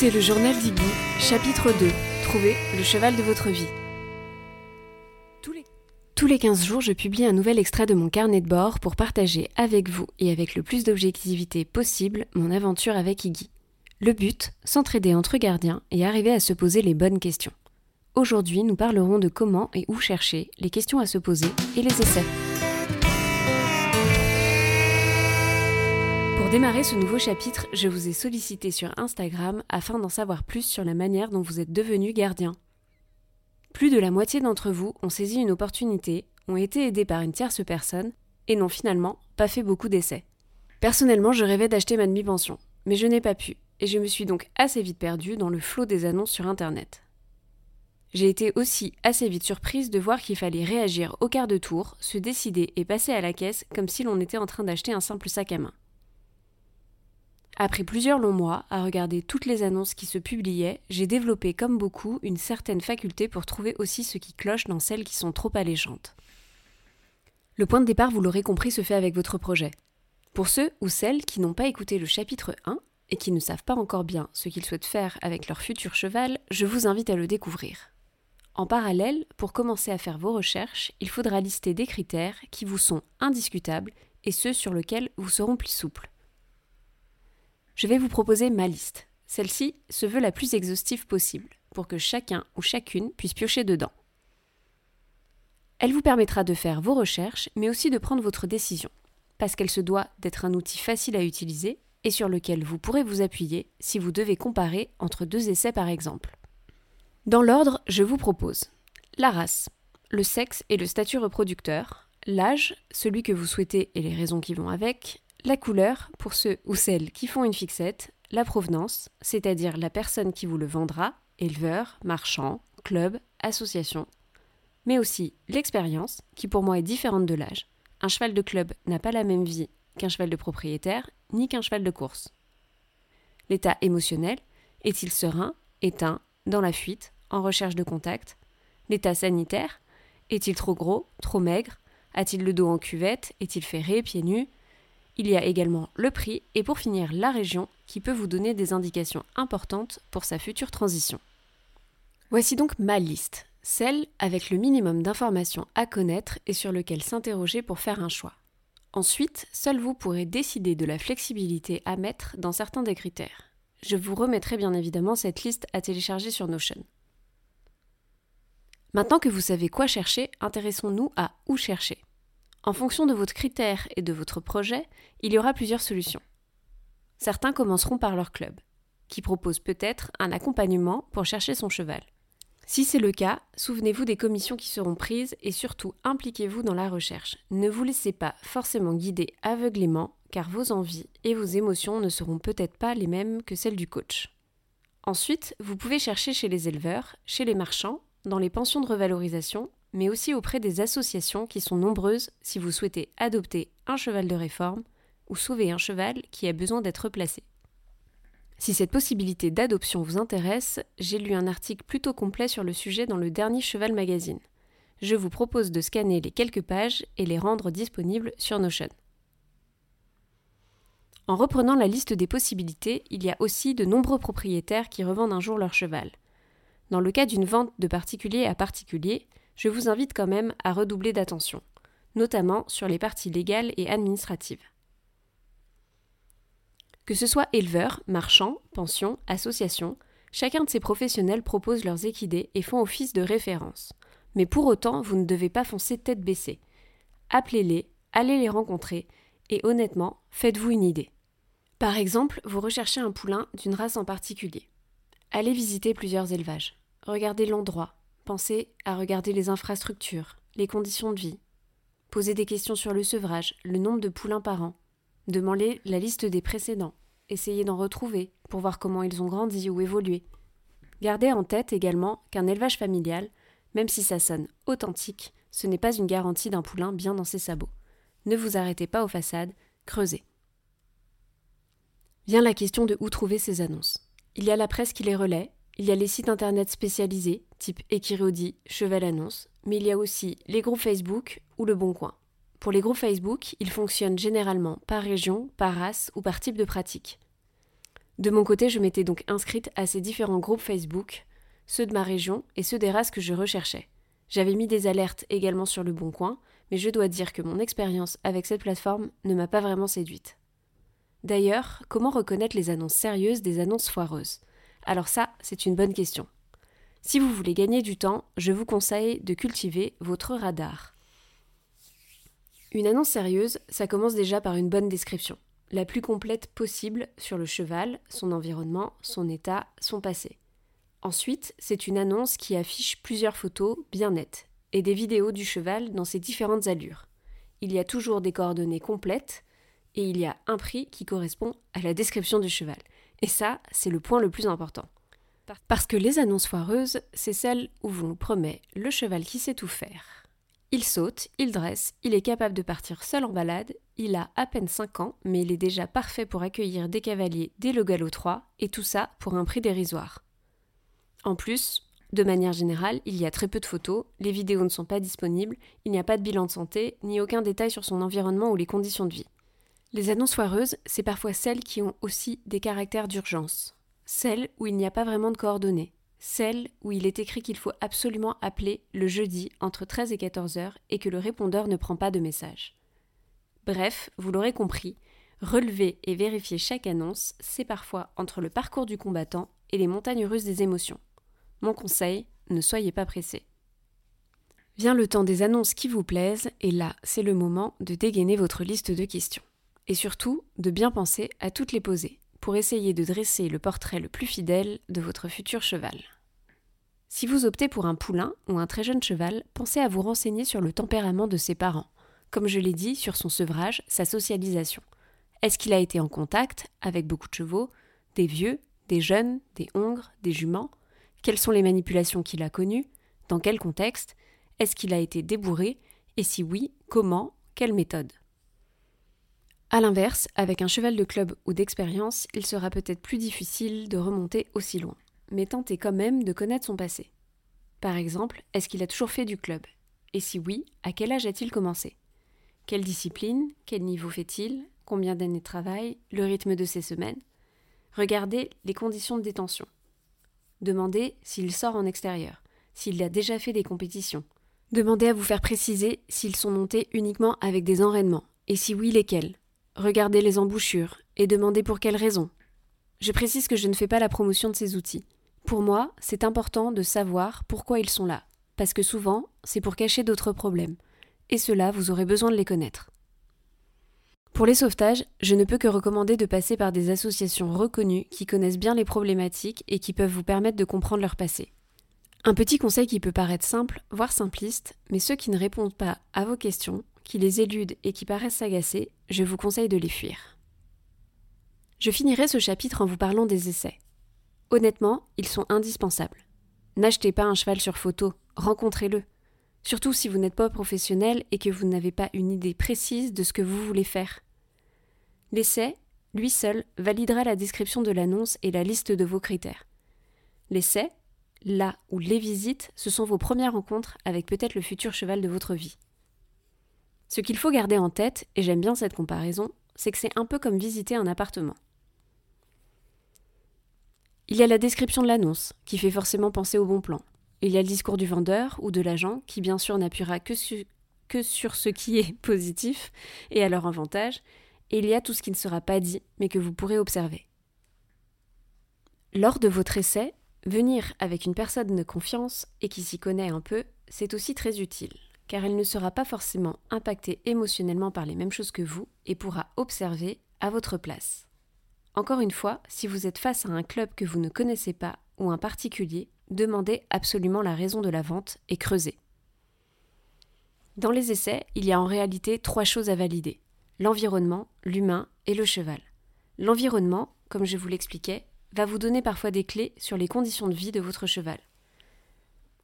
Écoutez le journal d'Iggy, chapitre 2. Trouvez le cheval de votre vie. Tous les... Tous les 15 jours, je publie un nouvel extrait de mon carnet de bord pour partager avec vous et avec le plus d'objectivité possible mon aventure avec Iggy. Le but, s'entraider entre gardiens et arriver à se poser les bonnes questions. Aujourd'hui, nous parlerons de comment et où chercher, les questions à se poser et les essais. Pour démarrer ce nouveau chapitre, je vous ai sollicité sur Instagram afin d'en savoir plus sur la manière dont vous êtes devenu gardien. Plus de la moitié d'entre vous ont saisi une opportunité, ont été aidés par une tierce personne et n'ont finalement pas fait beaucoup d'essais. Personnellement, je rêvais d'acheter ma demi-pension, mais je n'ai pas pu, et je me suis donc assez vite perdue dans le flot des annonces sur Internet. J'ai été aussi assez vite surprise de voir qu'il fallait réagir au quart de tour, se décider et passer à la caisse comme si l'on était en train d'acheter un simple sac à main. Après plusieurs longs mois à regarder toutes les annonces qui se publiaient, j'ai développé comme beaucoup une certaine faculté pour trouver aussi ce qui cloche dans celles qui sont trop alléchantes. Le point de départ, vous l'aurez compris, se fait avec votre projet. Pour ceux ou celles qui n'ont pas écouté le chapitre 1 et qui ne savent pas encore bien ce qu'ils souhaitent faire avec leur futur cheval, je vous invite à le découvrir. En parallèle, pour commencer à faire vos recherches, il faudra lister des critères qui vous sont indiscutables et ceux sur lesquels vous serez plus souple je vais vous proposer ma liste. Celle-ci se veut la plus exhaustive possible, pour que chacun ou chacune puisse piocher dedans. Elle vous permettra de faire vos recherches, mais aussi de prendre votre décision, parce qu'elle se doit d'être un outil facile à utiliser et sur lequel vous pourrez vous appuyer si vous devez comparer entre deux essais par exemple. Dans l'ordre, je vous propose la race, le sexe et le statut reproducteur, l'âge, celui que vous souhaitez et les raisons qui vont avec, la couleur, pour ceux ou celles qui font une fixette, la provenance, c'est-à-dire la personne qui vous le vendra, éleveur, marchand, club, association, mais aussi l'expérience, qui pour moi est différente de l'âge. Un cheval de club n'a pas la même vie qu'un cheval de propriétaire, ni qu'un cheval de course. L'état émotionnel, est-il serein, éteint, dans la fuite, en recherche de contact? L'état sanitaire, est-il trop gros, trop maigre? A-t-il le dos en cuvette? Est-il ferré, pieds nus? Il y a également le prix et pour finir la région qui peut vous donner des indications importantes pour sa future transition. Voici donc ma liste, celle avec le minimum d'informations à connaître et sur lequel s'interroger pour faire un choix. Ensuite, seul vous pourrez décider de la flexibilité à mettre dans certains des critères. Je vous remettrai bien évidemment cette liste à télécharger sur Notion. Maintenant que vous savez quoi chercher, intéressons-nous à où chercher. En fonction de votre critère et de votre projet, il y aura plusieurs solutions. Certains commenceront par leur club, qui propose peut-être un accompagnement pour chercher son cheval. Si c'est le cas, souvenez-vous des commissions qui seront prises et surtout impliquez-vous dans la recherche. Ne vous laissez pas forcément guider aveuglément car vos envies et vos émotions ne seront peut-être pas les mêmes que celles du coach. Ensuite, vous pouvez chercher chez les éleveurs, chez les marchands, dans les pensions de revalorisation mais aussi auprès des associations qui sont nombreuses si vous souhaitez adopter un cheval de réforme ou sauver un cheval qui a besoin d'être placé. Si cette possibilité d'adoption vous intéresse, j'ai lu un article plutôt complet sur le sujet dans le dernier Cheval Magazine. Je vous propose de scanner les quelques pages et les rendre disponibles sur Notion. En reprenant la liste des possibilités, il y a aussi de nombreux propriétaires qui revendent un jour leur cheval. Dans le cas d'une vente de particulier à particulier, je vous invite quand même à redoubler d'attention, notamment sur les parties légales et administratives. Que ce soit éleveur, marchand, pension, association, chacun de ces professionnels propose leurs équidés et font office de référence. Mais pour autant, vous ne devez pas foncer tête baissée. Appelez-les, allez les rencontrer, et honnêtement, faites-vous une idée. Par exemple, vous recherchez un poulain d'une race en particulier. Allez visiter plusieurs élevages. Regardez l'endroit, Pensez à regarder les infrastructures, les conditions de vie. Posez des questions sur le sevrage, le nombre de poulains par an. Demandez la liste des précédents. Essayez d'en retrouver pour voir comment ils ont grandi ou évolué. Gardez en tête également qu'un élevage familial, même si ça sonne authentique, ce n'est pas une garantie d'un poulain bien dans ses sabots. Ne vous arrêtez pas aux façades, creusez. Vient la question de où trouver ces annonces. Il y a la presse qui les relaie, il y a les sites internet spécialisés, type Equirodi, Cheval Annonce, mais il y a aussi les groupes Facebook ou le Bon Coin. Pour les groupes Facebook, ils fonctionnent généralement par région, par race ou par type de pratique. De mon côté, je m'étais donc inscrite à ces différents groupes Facebook, ceux de ma région et ceux des races que je recherchais. J'avais mis des alertes également sur le bon coin, mais je dois dire que mon expérience avec cette plateforme ne m'a pas vraiment séduite. D'ailleurs, comment reconnaître les annonces sérieuses des annonces foireuses? Alors ça, c'est une bonne question. Si vous voulez gagner du temps, je vous conseille de cultiver votre radar. Une annonce sérieuse, ça commence déjà par une bonne description, la plus complète possible sur le cheval, son environnement, son état, son passé. Ensuite, c'est une annonce qui affiche plusieurs photos bien nettes et des vidéos du cheval dans ses différentes allures. Il y a toujours des coordonnées complètes et il y a un prix qui correspond à la description du cheval. Et ça, c'est le point le plus important. Parce que les annonces foireuses, c'est celles où vous nous promet le cheval qui sait tout faire. Il saute, il dresse, il est capable de partir seul en balade, il a à peine 5 ans, mais il est déjà parfait pour accueillir des cavaliers dès le galop 3, et tout ça pour un prix dérisoire. En plus, de manière générale, il y a très peu de photos, les vidéos ne sont pas disponibles, il n'y a pas de bilan de santé, ni aucun détail sur son environnement ou les conditions de vie. Les annonces foireuses, c'est parfois celles qui ont aussi des caractères d'urgence, celles où il n'y a pas vraiment de coordonnées, celles où il est écrit qu'il faut absolument appeler le jeudi entre 13 et 14 heures et que le répondeur ne prend pas de message. Bref, vous l'aurez compris, relever et vérifier chaque annonce, c'est parfois entre le parcours du combattant et les montagnes russes des émotions. Mon conseil, ne soyez pas pressé. Vient le temps des annonces qui vous plaisent, et là, c'est le moment de dégainer votre liste de questions. Et surtout, de bien penser à toutes les poser, pour essayer de dresser le portrait le plus fidèle de votre futur cheval. Si vous optez pour un poulain ou un très jeune cheval, pensez à vous renseigner sur le tempérament de ses parents, comme je l'ai dit, sur son sevrage, sa socialisation. Est-ce qu'il a été en contact avec beaucoup de chevaux, des vieux, des jeunes, des hongres, des juments? Quelles sont les manipulations qu'il a connues? Dans quel contexte? Est-ce qu'il a été débourré? Et si oui, comment? Quelle méthode? A l'inverse, avec un cheval de club ou d'expérience, il sera peut-être plus difficile de remonter aussi loin, mais tentez quand même de connaître son passé. Par exemple, est-ce qu'il a toujours fait du club? Et si oui, à quel âge a-t-il commencé? Quelle discipline? Quel niveau fait-il? Combien d'années de travail? Le rythme de ses semaines? Regardez les conditions de détention. Demandez s'il sort en extérieur, s'il a déjà fait des compétitions. Demandez à vous faire préciser s'ils sont montés uniquement avec des enraînements, et si oui, lesquels? Regardez les embouchures, et demandez pour quelles raisons. Je précise que je ne fais pas la promotion de ces outils. Pour moi, c'est important de savoir pourquoi ils sont là, parce que souvent, c'est pour cacher d'autres problèmes, et cela, vous aurez besoin de les connaître. Pour les sauvetages, je ne peux que recommander de passer par des associations reconnues qui connaissent bien les problématiques et qui peuvent vous permettre de comprendre leur passé. Un petit conseil qui peut paraître simple, voire simpliste, mais ceux qui ne répondent pas à vos questions, qui les éludent et qui paraissent s'agacer, je vous conseille de les fuir. Je finirai ce chapitre en vous parlant des essais. Honnêtement, ils sont indispensables. N'achetez pas un cheval sur photo, rencontrez-le. Surtout si vous n'êtes pas professionnel et que vous n'avez pas une idée précise de ce que vous voulez faire. L'essai, lui seul, validera la description de l'annonce et la liste de vos critères. L'essai, là où les visites, ce sont vos premières rencontres avec peut-être le futur cheval de votre vie. Ce qu'il faut garder en tête, et j'aime bien cette comparaison, c'est que c'est un peu comme visiter un appartement. Il y a la description de l'annonce, qui fait forcément penser au bon plan. Il y a le discours du vendeur ou de l'agent, qui bien sûr n'appuiera que, sur ce qui est positif et à leur avantage, et il y a tout ce qui ne sera pas dit, mais que vous pourrez observer. Lors de votre essai, venir avec une personne de confiance et qui s'y connaît un peu, c'est aussi très utile, car elle ne sera pas forcément impactée émotionnellement par les mêmes choses que vous et pourra observer à votre place. Encore une fois, si vous êtes face à un club que vous ne connaissez pas ou un particulier, demandez absolument la raison de la vente et creusez. Dans les essais, il y a en réalité trois choses à valider l'environnement, l'humain et le cheval. L'environnement, comme je vous l'expliquais, va vous donner parfois des clés sur les conditions de vie de votre cheval.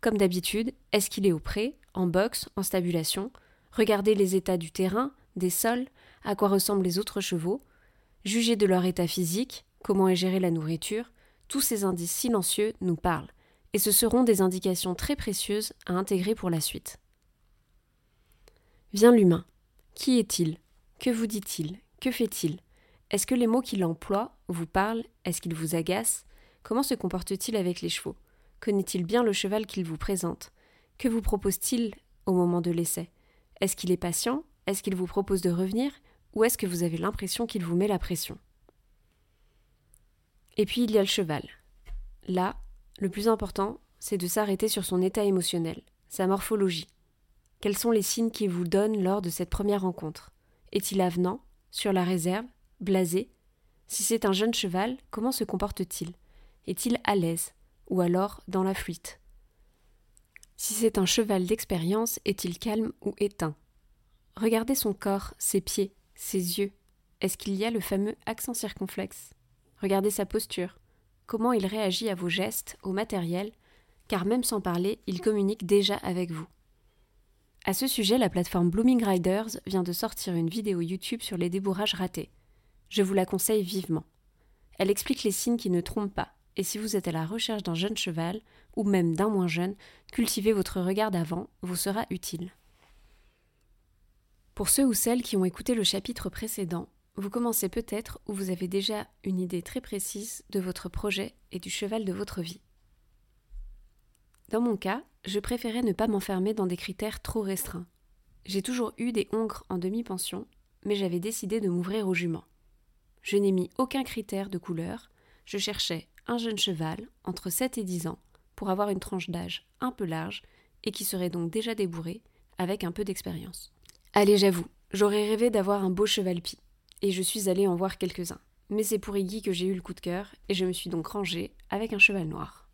Comme d'habitude, est-ce qu'il est au pré, en boxe, en stabulation? Regardez les états du terrain, des sols, à quoi ressemblent les autres chevaux, jugez de leur état physique, comment est gérée la nourriture, tous ces indices silencieux nous parlent, et ce seront des indications très précieuses à intégrer pour la suite. Vient l'humain. Qui est-il? Que vous dit-il? Que fait-il? Est-ce que les mots qu'il emploie vous parlent? Est-ce qu'ils vous agacent Comment se comporte-t-il avec les chevaux? Connaît-il bien le cheval qu'il vous présente? Que vous propose-t-il au moment de l'essai? Est-ce qu'il est patient? Est-ce qu'il vous propose de revenir? Ou est-ce que vous avez l'impression qu'il vous met la pression? Et puis il y a le cheval. Là, le plus important, c'est de s'arrêter sur son état émotionnel, sa morphologie. Quels sont les signes qu'il vous donne lors de cette première rencontre? Est-il avenant Sur la réserve Blasé? Si c'est un jeune cheval, comment se comporte-t-il? Est-il à l'aise? Ou alors dans la fuite Si c'est un cheval d'expérience, est-il calme ou éteint? Regardez son corps, ses pieds, ses yeux. Est-ce qu'il y a le fameux accent circonflexe? Regardez sa posture. Comment il réagit à vos gestes, au matériel, car même sans parler, il communique déjà avec vous. À ce sujet, la plateforme Blooming Riders vient de sortir une vidéo YouTube sur les débourrages ratés. Je vous la conseille vivement. Elle explique les signes qui ne trompent pas, et si vous êtes à la recherche d'un jeune cheval, ou même d'un moins jeune, cultivez votre regard d'avant, vous sera utile. Pour ceux ou celles qui ont écouté le chapitre précédent, vous commencez peut-être ou vous avez déjà une idée très précise de votre projet et du cheval de votre vie. Dans mon cas, je préférais ne pas m'enfermer dans des critères trop restreints. J'ai toujours eu des hongres en demi-pension, mais j'avais décidé de m'ouvrir aux juments. Je n'ai mis aucun critère de couleur, je cherchais un jeune cheval entre 7 et 10 ans pour avoir une tranche d'âge un peu large et qui serait donc déjà débourré avec un peu d'expérience. Allez, j'avoue, j'aurais rêvé d'avoir un beau cheval pie, et je suis allée en voir quelques-uns. Mais c'est pour Iggy que j'ai eu le coup de cœur, et je me suis donc rangée avec un cheval noir.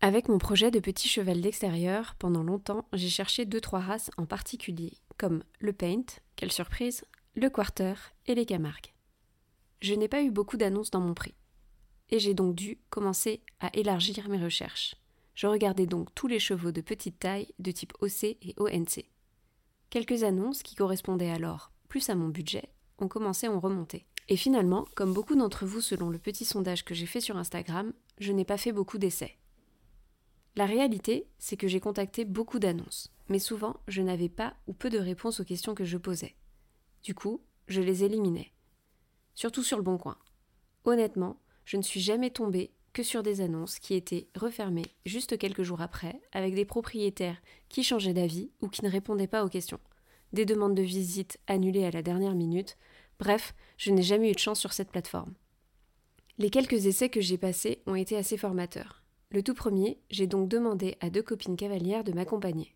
Avec mon, projet de petit cheval d'extérieur, pendant longtemps, j'ai cherché deux trois races en particulier, comme le Paint, quelle surprise, le Quarter et les Camargues. Je n'ai pas eu beaucoup d'annonces dans mon prix. Et j'ai donc dû commencer à élargir mes recherches. Je regardais donc tous les chevaux de petite taille de type OC et ONC. Quelques annonces qui correspondaient alors plus à mon budget ont commencé à remonter. Et finalement, comme beaucoup d'entre vous selon le petit sondage que j'ai fait sur Instagram, je n'ai pas fait beaucoup d'essais. La réalité, c'est que j'ai contacté beaucoup d'annonces, mais souvent je n'avais pas ou peu de réponses aux questions que je posais. Du coup, je les éliminais. Surtout sur le bon coin. Honnêtement, je ne suis jamais tombée que sur des annonces qui étaient refermées juste quelques jours après, avec des propriétaires qui changeaient d'avis ou qui ne répondaient pas aux questions, des demandes de visite annulées à la dernière minute, bref, je n'ai jamais eu de chance sur cette plateforme. Les quelques essais que j'ai passés ont été assez formateurs. Le tout premier, j'ai donc demandé à deux copines cavalières de m'accompagner.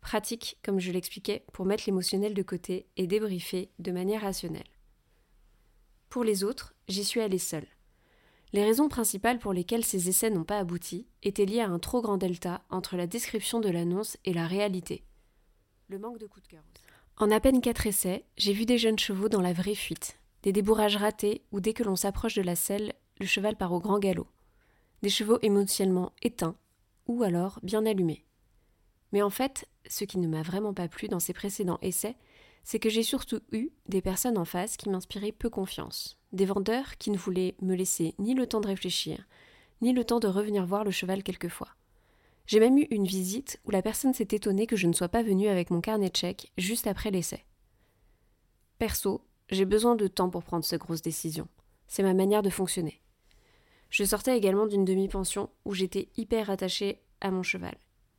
Pratique, comme je l'expliquais, pour mettre l'émotionnel de côté et débriefer de manière rationnelle. Pour les autres, j'y suis allée seule. Les raisons principales pour lesquelles ces essais n'ont pas abouti étaient liées à un trop grand delta entre la description de l'annonce et la réalité. Le manque de coup de cœur. En à peine quatre essais, j'ai vu des jeunes chevaux dans la vraie fuite, des débourrages ratés où dès que l'on s'approche de la selle, le cheval part au grand galop. Des chevaux émotionnellement éteints ou alors bien allumés. Mais en fait, ce qui ne m'a vraiment pas plu dans ces précédents essais, c'est que j'ai surtout eu des personnes en face qui m'inspiraient peu confiance, des vendeurs qui ne voulaient me laisser ni le temps de réfléchir, ni le temps de revenir voir le cheval quelquefois. J'ai même eu une visite où la personne s'est étonnée que je ne sois pas venue avec mon carnet de chèques juste après l'essai. Perso, j'ai besoin de temps pour prendre cette grosse décision. C'est ma manière de fonctionner. Je sortais également d'une demi-pension où j'étais hyper attachée à mon cheval.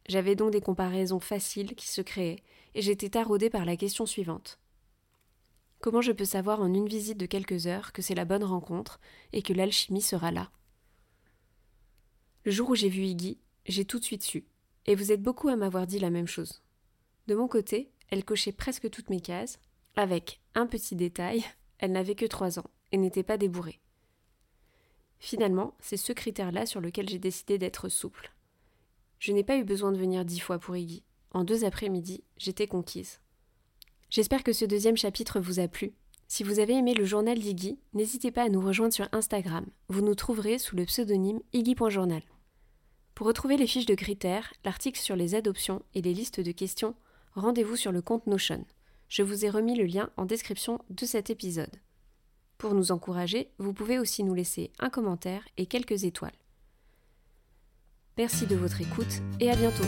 J'avais donc des comparaisons faciles qui se créaient, et j'étais taraudée par la question suivante. Comment je peux savoir en une visite de quelques heures que c'est la bonne rencontre et que l'alchimie sera là? Le jour où j'ai vu Iggy, j'ai tout de suite su, et vous êtes beaucoup à m'avoir dit la même chose. De mon côté, elle cochait presque toutes mes cases, avec un petit détail, elle n'avait que trois ans et n'était pas débourrée. Finalement, c'est ce critère-là sur lequel j'ai décidé d'être souple. Je n'ai pas eu besoin de venir dix fois pour Iggy. En deux après-midi, j'étais conquise. J'espère que ce deuxième chapitre vous a plu. Si vous avez aimé le journal d'Iggy, n'hésitez pas à nous rejoindre sur Instagram. Vous nous trouverez sous le pseudonyme iggy.journal. Pour retrouver les fiches de critères, l'article sur les adoptions et les listes de questions, rendez-vous sur le compte Notion. Je vous ai remis le lien en description de cet épisode. Pour nous encourager, vous pouvez aussi nous laisser un commentaire et quelques étoiles. Merci de votre écoute et à bientôt